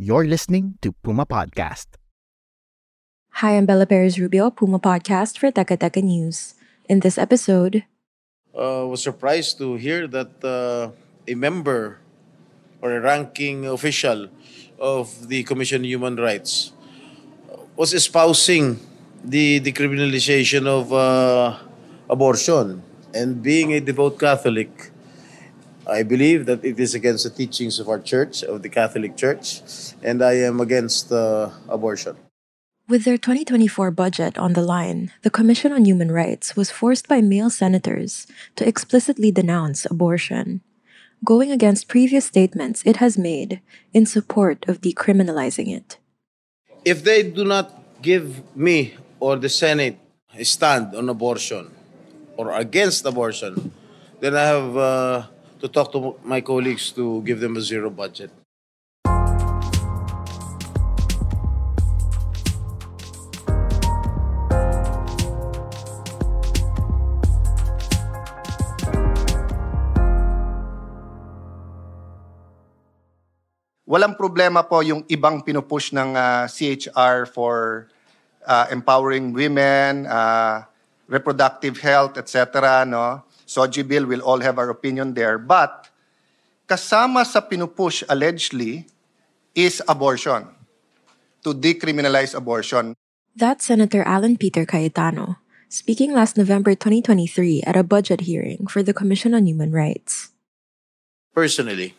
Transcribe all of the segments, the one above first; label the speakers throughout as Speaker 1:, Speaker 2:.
Speaker 1: You're listening to Puma Podcast.
Speaker 2: Hi, I'm Bella Perez Rubio, Puma Podcast for Teka Teka News. In this episode,
Speaker 3: uh, was surprised to hear that uh, a member or a ranking official of the Commission on Human Rights was espousing the decriminalization of uh, abortion. And being a devout Catholic, I believe that it is against the teachings of our church, of the Catholic Church, and I am against uh, abortion.
Speaker 2: with their 2024 budget on the line, the Commission on Human Rights was forced by male senators to explicitly denounce abortion, going against previous statements it has made in support of decriminalizing it.
Speaker 3: If they do not give me or the Senate a stand on abortion or against abortion, then I have uh, to talk to my colleagues to give them a zero budget.
Speaker 4: Walang problema po yung ibang pinupush ng ah, CHR for ah, empowering women, ah, reproductive health, etc. No? SOGI bill, we'll all have our opinion there. But kasama sa pinupush allegedly is abortion, to decriminalize abortion.
Speaker 2: That's Senator Alan Peter Cayetano, speaking last November 2023 at a budget hearing for the Commission on Human Rights.
Speaker 3: Personally,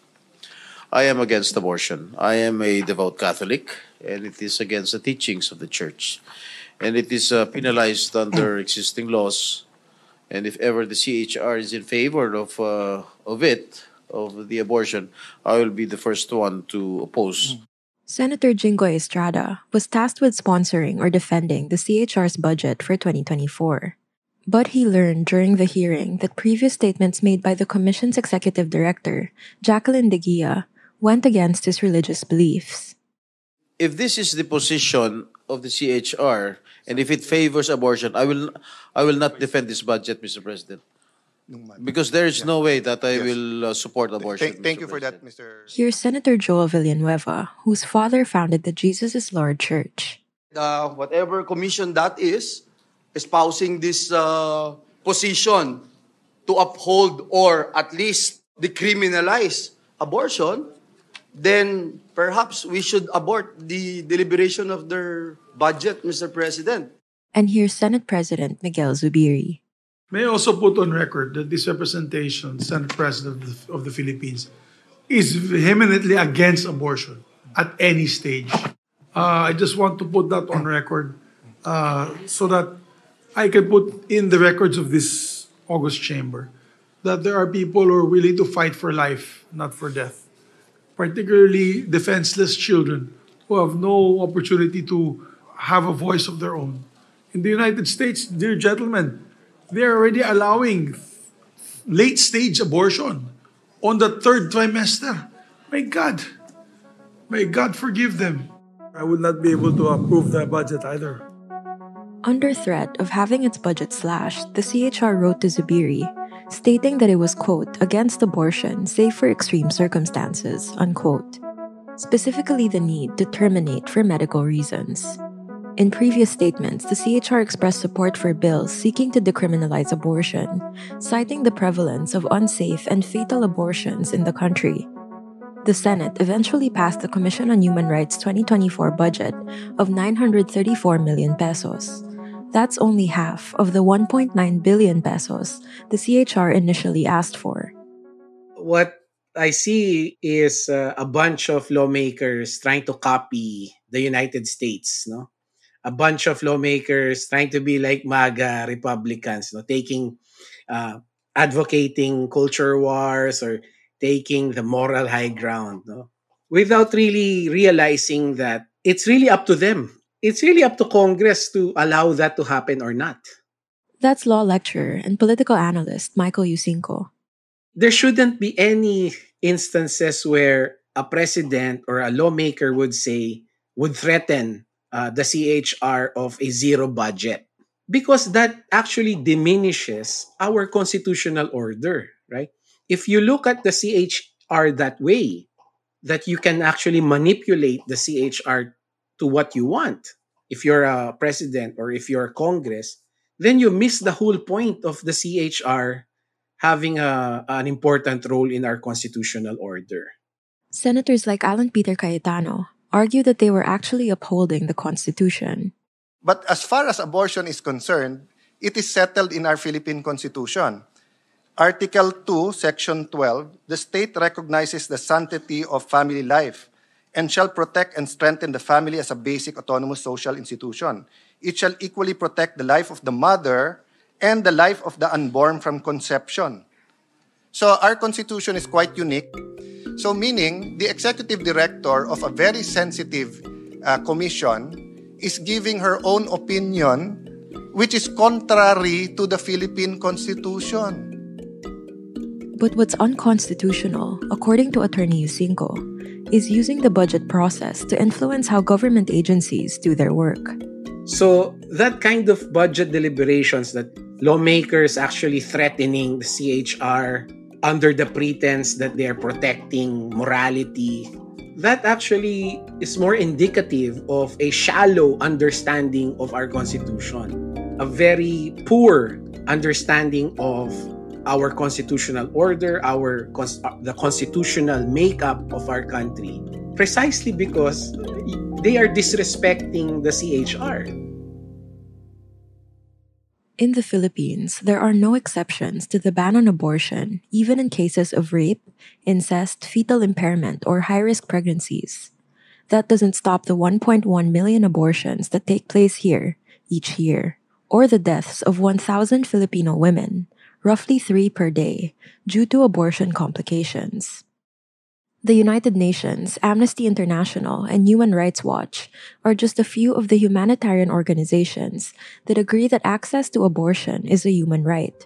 Speaker 3: I am against abortion. I am a devout Catholic, and it is against the teachings of the Church. And it is uh, penalized under existing laws. And if ever the CHR is in favor of, uh, of it, of the abortion, I will be the first one to oppose.
Speaker 2: Senator Jinggoy Estrada was tasked with sponsoring or defending the CHR's budget for 2024. But he learned during the hearing that previous statements made by the Commission's executive director, Jacqueline De Guia, went against his religious beliefs.
Speaker 3: If this is the position of the CHR and if it favors abortion, I will I will not defend this budget, Mr. President. Because there is no way that I
Speaker 4: Yes.
Speaker 3: will uh, support abortion.
Speaker 4: Thank, thank
Speaker 3: Mr.
Speaker 4: you for that,
Speaker 3: President.
Speaker 4: Mr.
Speaker 2: Here's Senator Joel Villanueva, whose father founded the Jesus is Lord Church.
Speaker 5: uh, whatever commission that is, espousing this uh, position to uphold or at least decriminalize abortion, then perhaps we should abort the deliberation of their budget, Mr. President.
Speaker 2: And here's Senate President Miguel Zubiri.
Speaker 6: May I also put on record that this representation, Senate President of the, of the Philippines, is vehemently against abortion at any stage. Uh, I just want to put that on record uh, so that I can put in the records of this August chamber that there are people who are willing to fight for life, not for death. Particularly defenseless children who have no opportunity to have a voice of their own. In the United States, dear gentlemen, they're already allowing late stage abortion on the third trimester. My God, may God forgive them. I would not be able to approve the budget either.
Speaker 2: Under threat of having its budget slashed, the CHR wrote to Zubiri, stating that it was, quote, against abortion save for extreme circumstances, unquote. Specifically, the need to terminate for medical reasons. In previous statements, the CHR expressed support for bills seeking to decriminalize abortion, citing the prevalence of unsafe and fatal abortions in the country. The Senate eventually passed the Commission on Human Rights 2024 budget of 934 million pesos. That's only half of the 1.9 billion pesos the CHR initially asked for.
Speaker 7: what I see is uh, a bunch of lawmakers trying to copy the United States, no? A bunch of lawmakers trying to be like MAGA Republicans, no? Taking, uh, advocating culture wars or taking the moral high ground, no? Without really realizing that it's really up to them. It's really up to Congress to allow that to happen or not.
Speaker 2: That's law lecturer and political analyst Michael Yusingco.
Speaker 7: there shouldn't be any instances where a president or a lawmaker would say would threaten uh, the CHR of a zero budget because that actually diminishes our constitutional order, right? If you look at the CHR that way, that you can actually manipulate the CHR to what you want. If you're a president or if you're a Congress, then you miss the whole point of the CHR having a, an important role in our constitutional order.
Speaker 2: Senators like Alan Peter Cayetano argue that they were actually upholding the Constitution.
Speaker 4: But as far as abortion is concerned, it is settled in our Philippine Constitution. Article 2, Section 12, the state recognizes the sanctity of family life and shall protect and strengthen the family as a basic autonomous social institution. It shall equally protect the life of the mother and the life of the unborn from conception. So our constitution is quite unique. So meaning the executive director of a very sensitive uh, commission is giving her own opinion which is contrary to the Philippine constitution.
Speaker 2: But what's unconstitutional, according to Attorney Yusingco, is using the budget process to influence how government agencies do their work.
Speaker 7: So that kind of budget deliberations that lawmakers actually threatening the CHR under the pretense that they're protecting morality, that actually is more indicative of a shallow understanding of our constitution, a very poor understanding of our constitutional order, our uh, the constitutional makeup of our country, precisely because they are disrespecting the CHR.
Speaker 2: In the Philippines, there are no exceptions to the ban on abortion, even in cases of rape, incest, fetal impairment, or high risk pregnancies. That doesn't stop the 1.1 million abortions that take place here each year, or the deaths of 1,000 Filipino women, roughly three per day, due to abortion complications. The United Nations, Amnesty International, and Human Rights Watch are just a few of the humanitarian organizations that agree that access to abortion is a human right.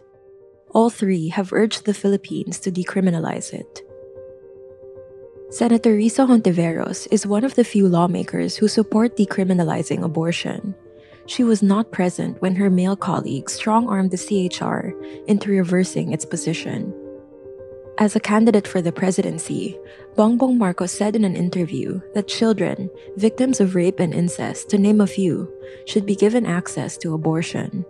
Speaker 2: All three have urged the Philippines to decriminalize it. Senator Risa Hontiveros is one of the few lawmakers who support decriminalizing abortion. She was not present when her male colleagues strong armed the CHR into reversing its position. As a candidate for the presidency, Bongbong Marcos said in an interview that children, victims of rape and incest, to name a few, should be given access to abortion.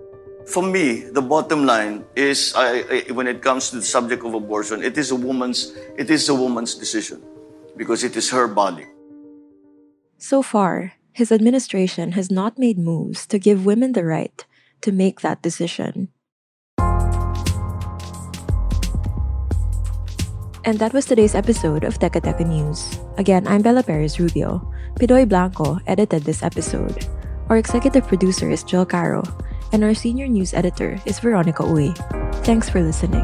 Speaker 8: For me, the bottom line is I, I, when it comes to the subject of abortion, it is a woman's it is a woman's decision because it is her body.
Speaker 2: So far, his administration has not made moves to give women the right to make that decision. And that was today's episode of Teka Teka News. Again, I'm Bella Perez Rubio. Pidoy Blanco edited this episode. Our executive producer is Jill Caro, and our senior news editor is Veronica Uy. Thanks for listening.